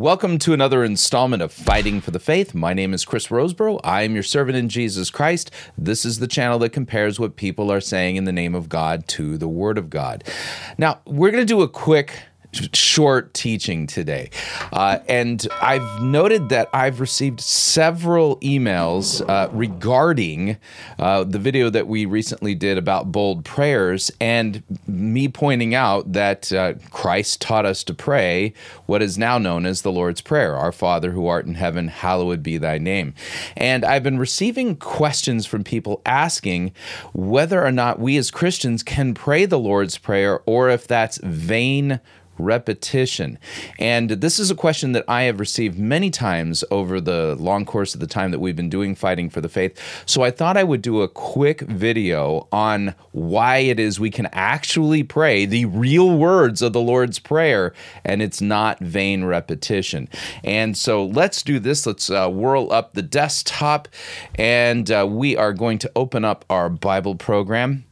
Welcome to another installment of Fighting for the Faith. My name is Chris Rosebrough. I am your servant in Jesus Christ. This is the channel that compares what people are saying in the name of God to the Word of God. Now, we're going to do a quick short teaching today. Uh, and I've noted that I've received several emails uh, regarding uh, the video that we recently did about bold prayers and me pointing out that uh, Christ taught us to pray what is now known as the Lord's Prayer Our Father who art in heaven, hallowed be thy name. And I've been receiving questions from people asking whether or not we as Christians can pray the Lord's Prayer or if that's vain repetition? And this is a question that I have received many times over the long course of the time that we've been doing Fighting for the Faith. So I thought I would do a quick video on why it is we can actually pray the real words of the Lord's Prayer and it's not vain repetition. And so let's do this. Let's uh, whirl up the desktop and uh, we are going to open up our Bible program.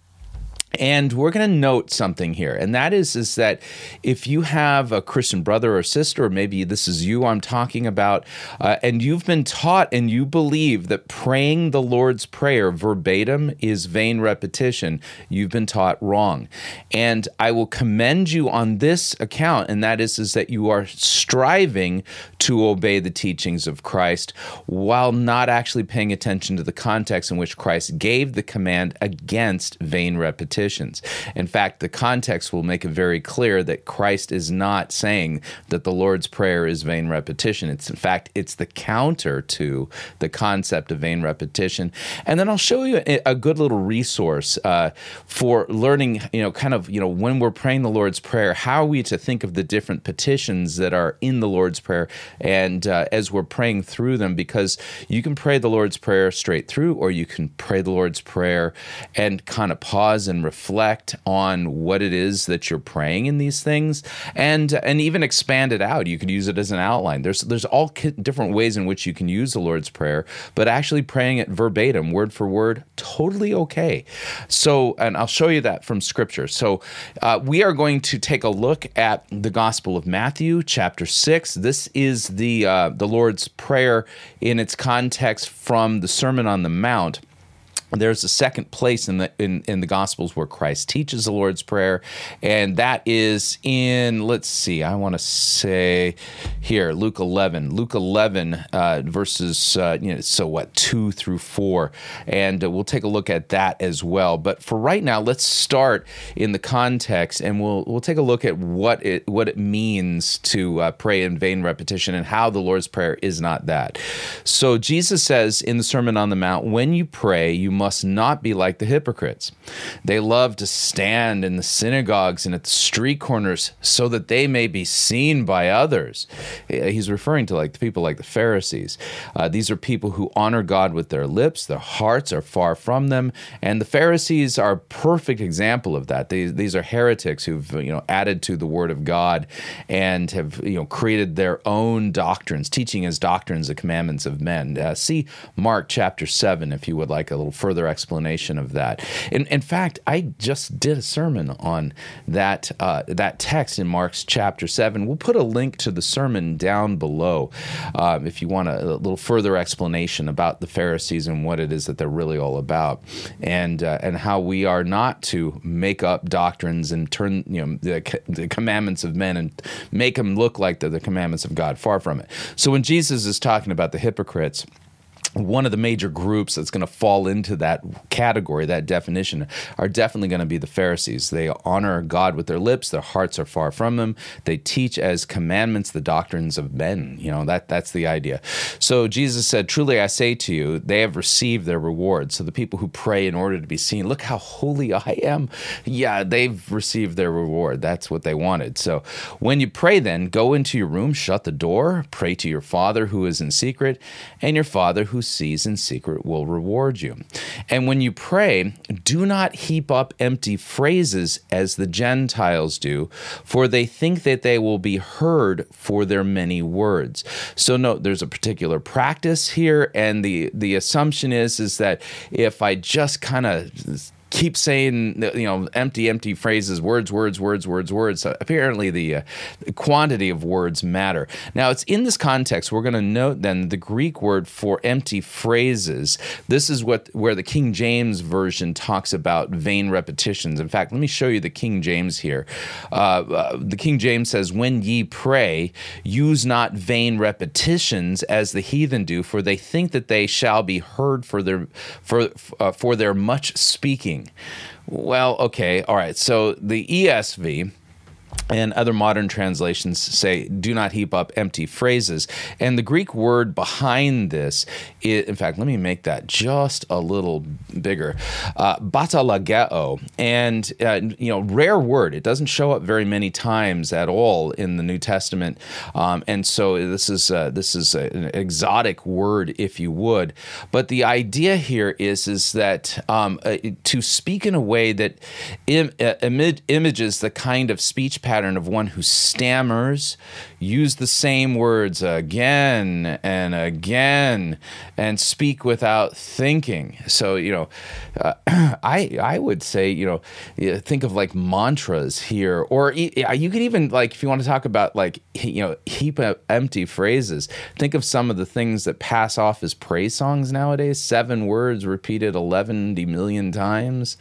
And we're going to note something here, and that is is that if you have a Christian brother or sister, or maybe this is you I'm talking about, uh, and you've been taught and you believe that praying the Lord's Prayer verbatim is vain repetition, you've been taught wrong. And I will commend you on this account, and that is is that you are striving to obey the teachings of Christ while not actually paying attention to the context in which Christ gave the command against vain repetition repetitions. In fact, the context will make it very clear that Christ is not saying that the Lord's Prayer is vain repetition. It's in fact, it's the counter to the concept of vain repetition. And then I'll show you a, good little resource uh, for learning, you know, kind of, you know, when we're praying the Lord's Prayer, how are we to think of the different petitions that are in the Lord's Prayer and uh, as we're praying through them, because you can pray the Lord's Prayer straight through, or you can pray the Lord's Prayer and kind of pause and reflect on what it is that you're praying in these things and and even expand it out. You could use it as an outline. There's there's all different ways in which you can use the Lord's prayer, but actually praying it verbatim, word for word, totally okay. So, and I'll show you that from scripture. So, uh, we are going to take a look at the Gospel of Matthew, chapter six. This is the uh, the Lord's prayer in its context from the Sermon on the Mount there's a second place in the in, in the gospels where christ teaches the lord's prayer and that is in let's see i want to say here luke 11 luke 11 uh, verses uh, you know so what 2 through 4 and uh, we'll take a look at that as well. But for right now let's start in the context and we'll we'll take a look at what it what it means to uh, pray in vain repetition and how the lord's prayer is not that. So jesus says in the sermon on the mount when you pray you must not be like the hypocrites. They love to stand in the synagogues and at the street corners so that they may be seen by others. He's referring to like the people like the Pharisees. Uh, these are people who honor God with their lips, their hearts are far from them, and the Pharisees are a perfect example of that. These, these are heretics who've you know added to the Word of God and have you know created their own doctrines, teaching as doctrines the commandments of men. Uh, see Mark chapter seven if you would like a little further further explanation of that. In, in fact, I just did a sermon on that uh, that text in Mark's chapter seven. We'll put a link to the sermon down below um, if you want a, a, little further explanation about the Pharisees and what it is that they're really all about, and uh, and how we are not to make up doctrines and turn you know the, the commandments of men and make them look like the, the commandments of God. Far from it. So when Jesus is talking about the hypocrites one of the major groups that's going to fall into that category, that definition, are definitely going to be the Pharisees. They honor God with their lips; their hearts are far from Him. They teach as commandments the doctrines of men. You know that that's the idea. So Jesus said, "Truly I say to you, they have received their reward." So the people who pray in order to be seen, look how holy I am. Yeah, they've received their reward. That's what they wanted. So when you pray, then go into your room, shut the door, pray to your Father who is in secret, and your Father who sees in secret will reward you. And when you pray, do not heap up empty phrases as the Gentiles do, for they think that they will be heard for their many words. So note there's a particular practice here, and the the assumption is is that if I just kind of keep saying you know empty empty phrases words words words words words. So apparently the, uh, the, quantity of words matter. Now it's in this context we're going to note then the greek word for empty phrases. This is what where the king james version talks about vain repetitions. In fact let me show you the king james here. Uh, uh, the king james says when ye pray use not vain repetitions as the heathen do for they think that they shall be heard for their for uh, for their much speaking well, okay, all right. So the ESV and other modern translations say do not heap up empty phrases. And the greek word behind this is, in fact let me make that just a little bigger. Uh, batalageo and uh, you know rare word. It doesn't show up very many times at all in the new testament. Um, and so this is uh, this is an exotic word if you would. But the idea here is is that um, uh, to speak in a way that Im- uh, images the kind of speech pattern pattern of one who stammers, use the same words again and again, and speak without thinking. So, you know, uh, I I would say, you know, think of like mantras here, or you could even like if you want to talk about like you know heap of empty phrases. Think of some of the things that pass off as praise songs nowadays. Seven words repeated eleven million times.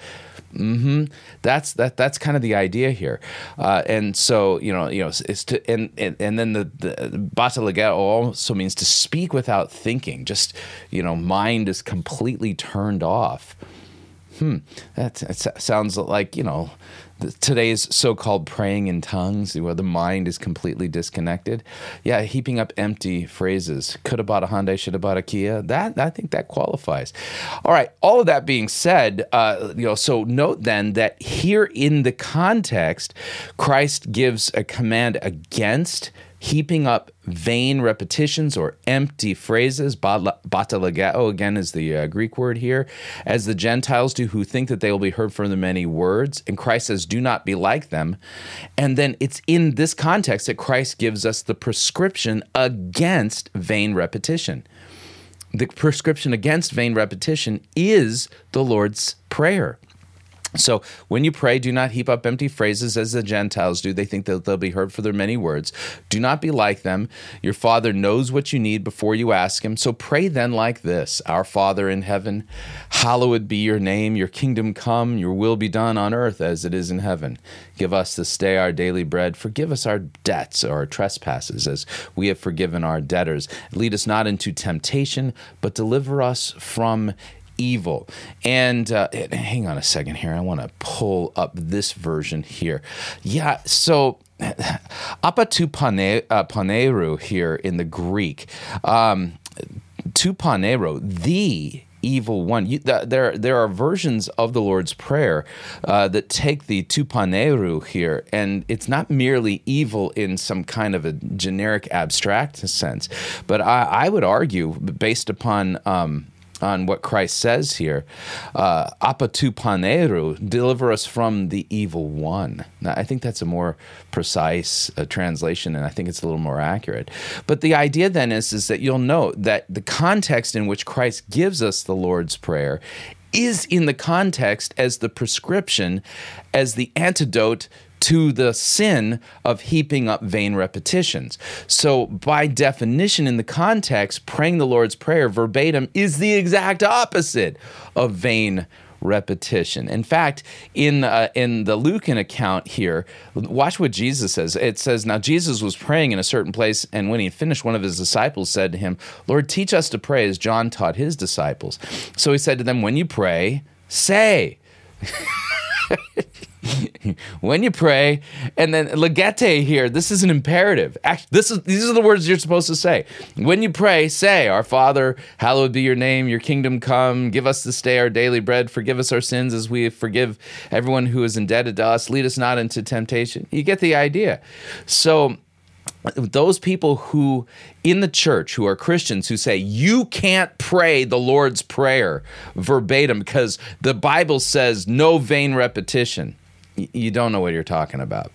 Mm-hmm. That's that. That's kind of the idea here, uh, and so you know, you know, it's to and and, and then the the batalegeo also means to speak without thinking. Just you know, mind is completely turned off. Hmm, that, that sounds like you know today's so-called praying in tongues where the mind is completely disconnected. Yeah heaping up empty phrases. Could have bought a hyundai should have bought a kia. That i think that qualifies. All right all of that being said uh, you know so note then that here in the context christ gives a command against heaping up vain repetitions or empty phrases. Batalageo, again, is the uh, Greek word here, as the Gentiles do who think that they will be heard for the many words. And Christ says, do not be like them. And then it's in this context that Christ gives us the prescription against vain repetition. The prescription against vain repetition is the Lord's Prayer. So when you pray, do not heap up empty phrases as the Gentiles do. They think that they'll be heard for their many words. Do not be like them. Your Father knows what you need before you ask Him. So pray then like this Our Father in heaven, hallowed be your name. Your kingdom come, your will be done on earth as it is in heaven. Give us this day our daily bread. Forgive us our debts or our trespasses as we have forgiven our debtors. Lead us not into temptation, but deliver us from evil. And uh, hang on a second here. I want to pull up this version here. Yeah, so apatu uh, paneru here in the Greek. Um, tu panero, the evil one. You, th- there, there are versions of the Lord's Prayer uh, that take the tupaneru here, and it's not merely evil in some kind of a generic abstract sense, but I, I would argue, based upon um, on what Christ says here, uh, apatu paneru, deliver us from the evil one. Now, I think that's a more precise uh, translation, and I think it's a little more accurate. But the idea then is, is that you'll note that the context in which Christ gives us the Lord's Prayer is in the context as the prescription, as the antidote to the sin of heaping up vain repetitions. So, by definition, in the context, praying the Lord's Prayer verbatim is the exact opposite of vain repetition. In fact, in uh, in the Lucan account here, watch what Jesus says. It says, "Now Jesus was praying in a certain place, and when he finished, one of his disciples said to him, Lord, teach us to pray as John taught his disciples." So he said to them, "When you pray, say." when you pray, and then legete here, this is an imperative. Actually, this is these are the words you're supposed to say. When you pray, say, Our Father, hallowed be your name, your kingdom come, give us this day our daily bread, forgive us our sins as we forgive everyone who is indebted to us, lead us not into temptation. You get the idea. So those people who in the church who are Christians who say you can't pray the Lord's Prayer verbatim because the Bible says no vain repetition you don't know what you're talking about.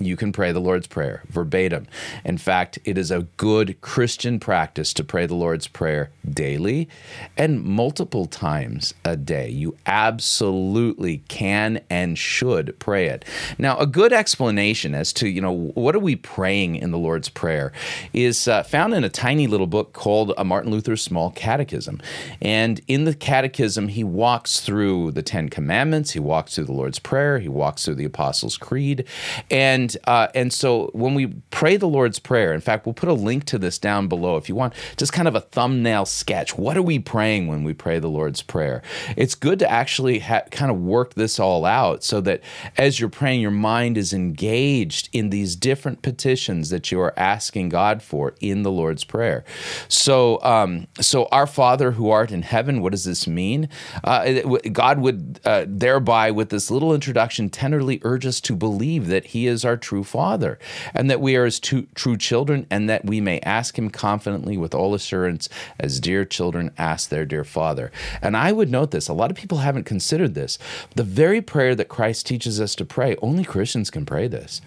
You can pray the Lord's Prayer verbatim. In fact, it is a good Christian practice to pray the Lord's Prayer daily and multiple times a day. You absolutely can and should pray it. Now, a good explanation as to, you know, what are we praying in the Lord's Prayer is uh, found in a tiny little book called a Martin Luther's Small Catechism. And in the catechism, he walks through the Ten Commandments, he walks through the Lord's Prayer, he walks through the Apostles' Creed, and and uh, and so when we pray the Lord's Prayer, in fact, we'll put a link to this down below if you want just kind of a thumbnail sketch. What are we praying when we pray the Lord's Prayer? It's good to actually kind of work this all out so that as you're praying, your mind is engaged in these different petitions that you are asking God for in the Lord's Prayer. So, um, so our Father who art in heaven, what does this mean? Uh, God would uh, thereby, with this little introduction, tenderly urge us to believe that He is our true Father, and that we are His true, true children, and that we may ask Him confidently with all assurance, as dear children ask their dear Father. And I would note this a lot of people haven't considered this. The very prayer that Christ teaches us to pray, only Christians can pray this.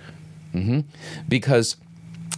Mm-hmm. Because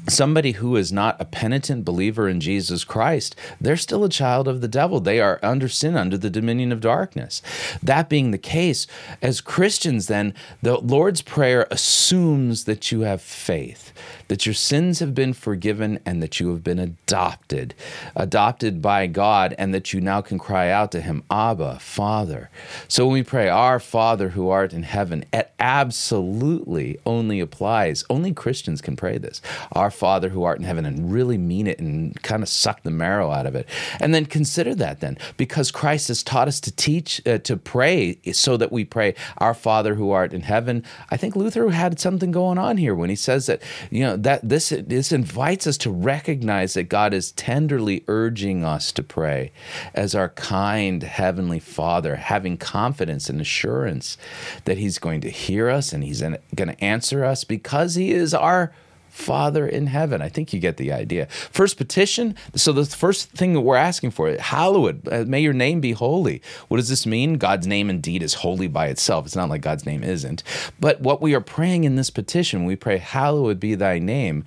somebody who is not a penitent believer in Jesus Christ, they're still a child of the devil. They are under sin, under the dominion of darkness. That being the case, as Christians, then, the Lord's Prayer assumes that you have faith, that your sins have been forgiven, and that you have been adopted, adopted by God, and that you now can cry out to Him, Abba, Father. So when we pray, Our Father who art in heaven, it absolutely only applies, only Christians can pray this. Our Father who art in heaven and really mean it and kind of suck the marrow out of it. And then consider that then, because Christ has taught us to teach, uh, to pray so that we pray, Our Father who art in heaven. I think Luther had something going on here when he says that, you know, that this, this invites us to recognize that God is tenderly urging us to pray as our kind Heavenly Father, having confidence and assurance that He's going to hear us and He's going to answer us because He is our Father in heaven. I think you get the idea. First petition. So the first thing that we're asking for, hallowed, uh, may your name be holy. What does this mean? God's name indeed is holy by itself. It's not like God's name isn't. But what we are praying in this petition, we pray, hallowed be thy name.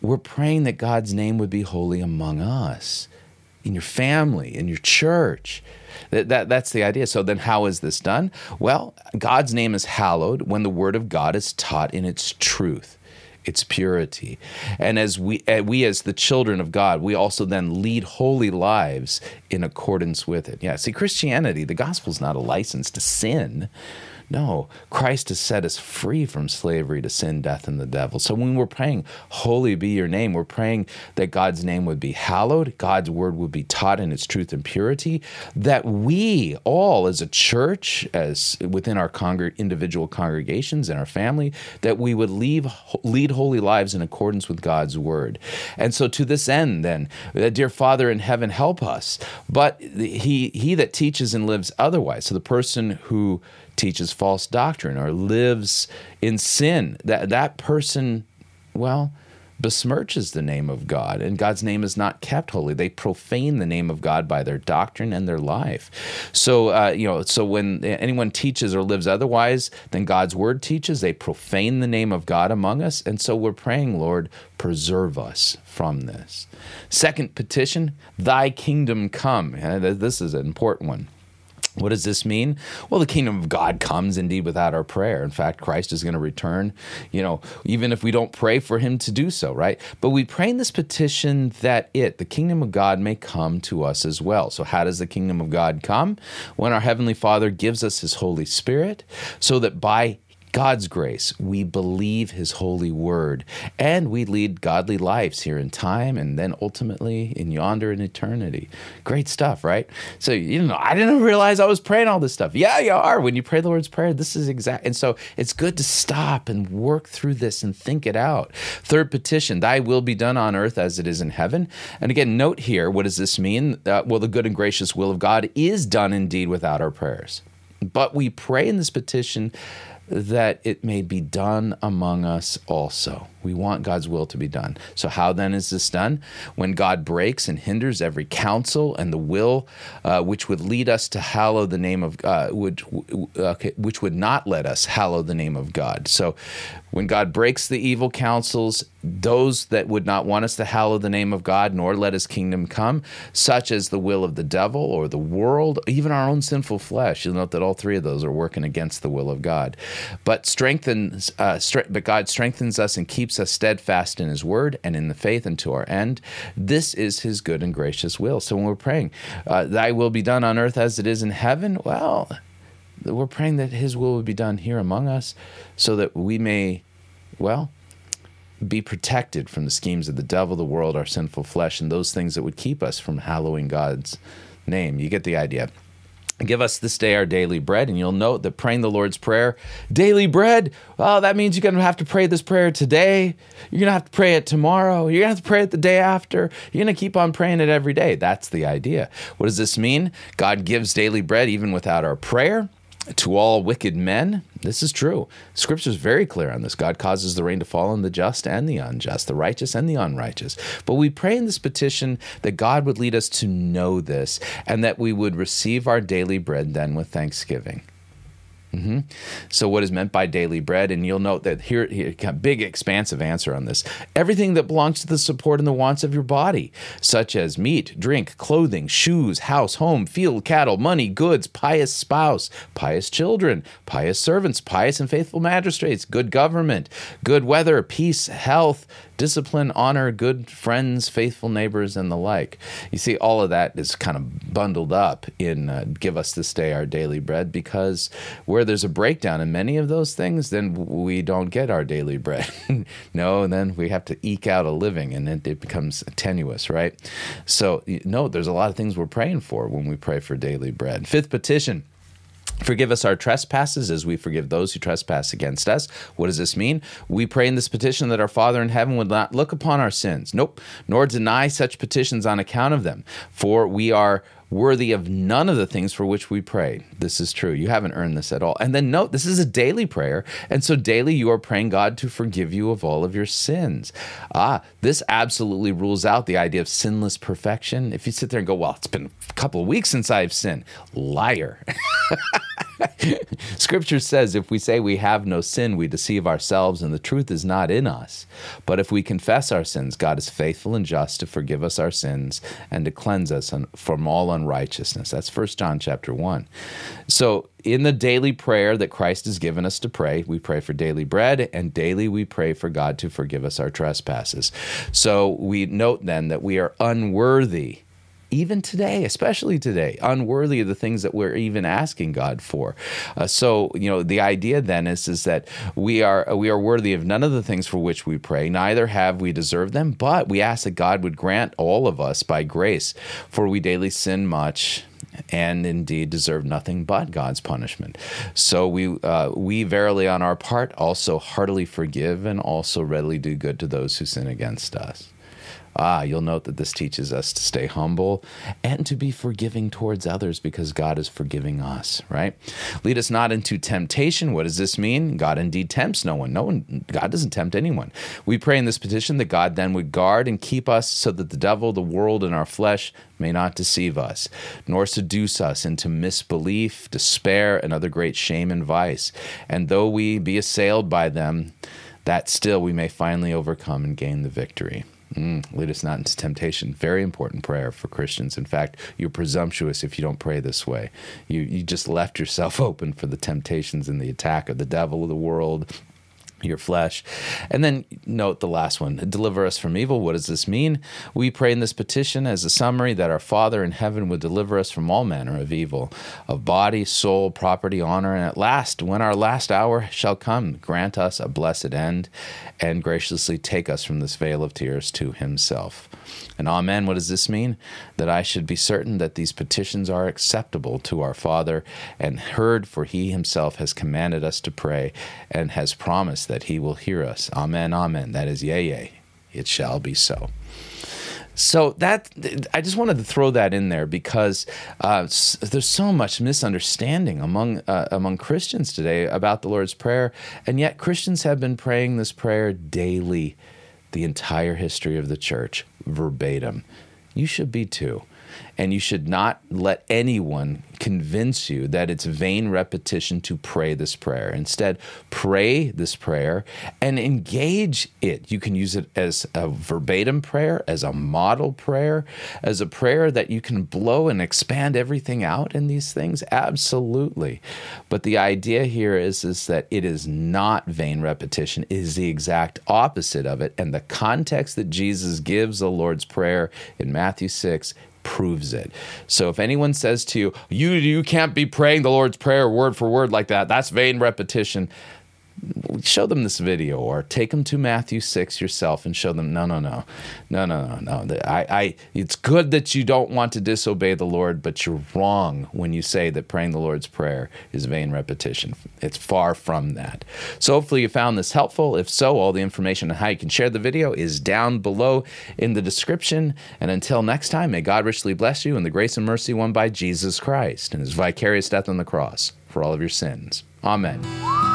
We're praying that God's name would be holy among us, in your family, in your church. That, that, that's the idea. So then, how is this done? Well, God's name is hallowed when the word of God is taught in its truth its purity. And as we, uh, we as the children of God, we also then lead holy lives in accordance with it. Yeah, see, Christianity, the gospel is not a license to sin. No, Christ has set us free from slavery to sin, death, and the devil. So when we're praying, Holy be your name, we're praying that God's name would be hallowed, God's word would be taught in its truth and purity, that we all as a church, as within our congreg- individual congregations and our family, that we would leave, lead holy lives in accordance with God's word. And so to this end, then, dear Father in heaven, help us. But he, he that teaches and lives otherwise, so the person who teaches false doctrine or lives in sin, that, that person, well, besmirches the name of God, and God's name is not kept holy. They profane the name of God by their doctrine and their life. So, uh, you know, so when anyone teaches or lives otherwise than God's word teaches, they profane the name of God among us. And so we're praying, Lord, preserve us from this. Second petition, Thy kingdom come. This is an important one. What does this mean? Well, the kingdom of God comes indeed without our prayer. In fact, Christ is going to return, you know, even if we don't pray for him to do so, right? But we pray in this petition that it, the kingdom of God, may come to us as well. So, how does the kingdom of God come? When our Heavenly Father gives us his Holy Spirit, so that by God's grace, we believe His holy word, and we lead godly lives here in time and then ultimately in yonder in eternity. Great stuff, right? So, you know, I didn't realize I was praying all this stuff. Yeah, you are. When you pray the Lord's Prayer, this is exact. And so it's good to stop and work through this and think it out. Third petition, Thy will be done on earth as it is in heaven. And again, note here, what does this mean? Uh, well, the good and gracious will of God is done indeed without our prayers. But we pray in this petition that it may be done among us also. We want God's will to be done. So, how then is this done? When God breaks and hinders every counsel and the will uh, which would lead us to hallow the name of God, uh, which, uh, which would not let us hallow the name of God. So, When God breaks the evil counsels, those that would not want us to hallow the name of God nor let his kingdom come, such as the will of the devil or the world, even our own sinful flesh. You'll note that all three of those are working against the will of God. But strengthens, uh, stre- but God strengthens us and keeps us steadfast in his word and in the faith unto our end. This is his good and gracious will. So when we're praying, uh, thy will be done on earth as it is in heaven, well, we're praying that his will would be done here among us so that we may, well, be protected from the schemes of the devil, the world, our sinful flesh, and those things that would keep us from hallowing God's name. You get the idea. Give us this day our daily bread, and you'll note that praying the Lord's Prayer, daily bread, well, that means you're going to have to pray this prayer today. You're going to have to pray it tomorrow. You're going to have to pray it the day after. You're going to keep on praying it every day. That's the idea. What does this mean? God gives daily bread even without our prayer to all wicked men. This is true. Scripture is very clear on this. God causes the rain to fall on the just and the unjust, the righteous and the unrighteous. But we pray in this petition that God would lead us to know this and that we would receive our daily bread then with thanksgiving. Mm-hmm. So, what is meant by daily bread? And you'll note that here, here, big, expansive answer on this. Everything that belongs to the support and the wants of your body, such as meat, drink, clothing, shoes, house, home, field, cattle, money, goods, pious spouse, pious children, pious servants, pious and faithful magistrates, good government, good weather, peace, health, discipline, honor, good friends, faithful neighbors, and the like. You see, all of that is kind of bundled up in uh, Give Us This Day Our Daily Bread because where there's a breakdown in many of those things, then we don't get our daily bread. no, then we have to eke out a living and it, it becomes tenuous, right? So, no, there's a lot of things we're praying for when we pray for daily bread. Fifth petition Forgive us our trespasses as we forgive those who trespass against us. What does this mean? We pray in this petition that our Father in heaven would not look upon our sins. Nope. Nor deny such petitions on account of them. For we are worthy of none of the things for which we pray. This is true. You haven't earned this at all. And then note, this is a daily prayer. And so daily you are praying God to forgive you of all of your sins. Ah, this absolutely rules out the idea of sinless perfection. If you sit there and go, well, it's been a couple of weeks since I've sinned, liar. Scripture says if we say we have no sin, we deceive ourselves and the truth is not in us. But if we confess our sins, God is faithful and just to forgive us our sins and to cleanse us from all unrighteousness. That's First John chapter 1. So in the daily prayer that Christ has given us to pray, we pray for daily bread and daily we pray for God to forgive us our trespasses. So we note then that we are unworthy even today, especially today, unworthy of the things that we're even asking God for. Uh, so, you know, the idea then is is that we are we are worthy of none of the things for which we pray. Neither have we deserved them, but we ask that God would grant all of us by grace, for we daily sin much and indeed deserve nothing but God's punishment. So we uh, we verily on our part also heartily forgive and also readily do good to those who sin against us. Ah, you'll note that this teaches us to stay humble and to be forgiving towards others because God is forgiving us, right? Lead us not into temptation. What does this mean? God indeed tempts no one. No one, God doesn't tempt anyone. We pray in this petition that God then would guard and keep us so that the devil, the world, and our flesh may not deceive us, nor seduce us into misbelief, despair, and other great shame and vice. And though we be assailed by them, that still we may finally overcome and gain the victory. Mm, lead us not into temptation. Very important prayer for Christians. In fact, you're presumptuous if you don't pray this way. You, you just left yourself open for the temptations and the attack of the devil of the world, your flesh. And then note the last one deliver us from evil. What does this mean? We pray in this petition as a summary that our Father in heaven would deliver us from all manner of evil, of body, soul, property, honor, and at last, when our last hour shall come, grant us a blessed end and graciously take us from this vale of tears to Himself. And Amen. What does this mean? That I should be certain that these petitions are acceptable to our Father and heard, for He Himself has commanded us to pray and has promised that He will hear us. Amen. Amen. That is, yea, yea. It shall be so. So that I just wanted to throw that in there because uh, there's so much misunderstanding among uh, among Christians today about the Lord's Prayer, and yet Christians have been praying this prayer daily, the entire history of the church, verbatim. You should be too, and you should not let anyone convince you that it's vain repetition to pray this prayer. Instead, pray this prayer and engage it. You can use it as a verbatim prayer, as a model prayer, as a prayer that you can blow and expand everything out in these things. Absolutely. But the idea here is, is that it is not vain repetition, it is the exact opposite of it. And the context that Jesus gives the Lord's Prayer in Matthew 6 proves it. So if anyone says to you, you you can't be praying the Lord's prayer word for word like that, that's vain repetition show them this video or take them to Matthew 6 yourself and show them no no no no no no no. I, I it's good that you don't want to disobey the Lord but you're wrong when you say that praying the Lord's prayer is vain repetition. It's far from that. So hopefully you found this helpful. If so all the information on how you can share the video is down below in the description. And until next time may God richly bless you in the grace and mercy won by Jesus Christ and his vicarious death on the cross for all of your sins. Amen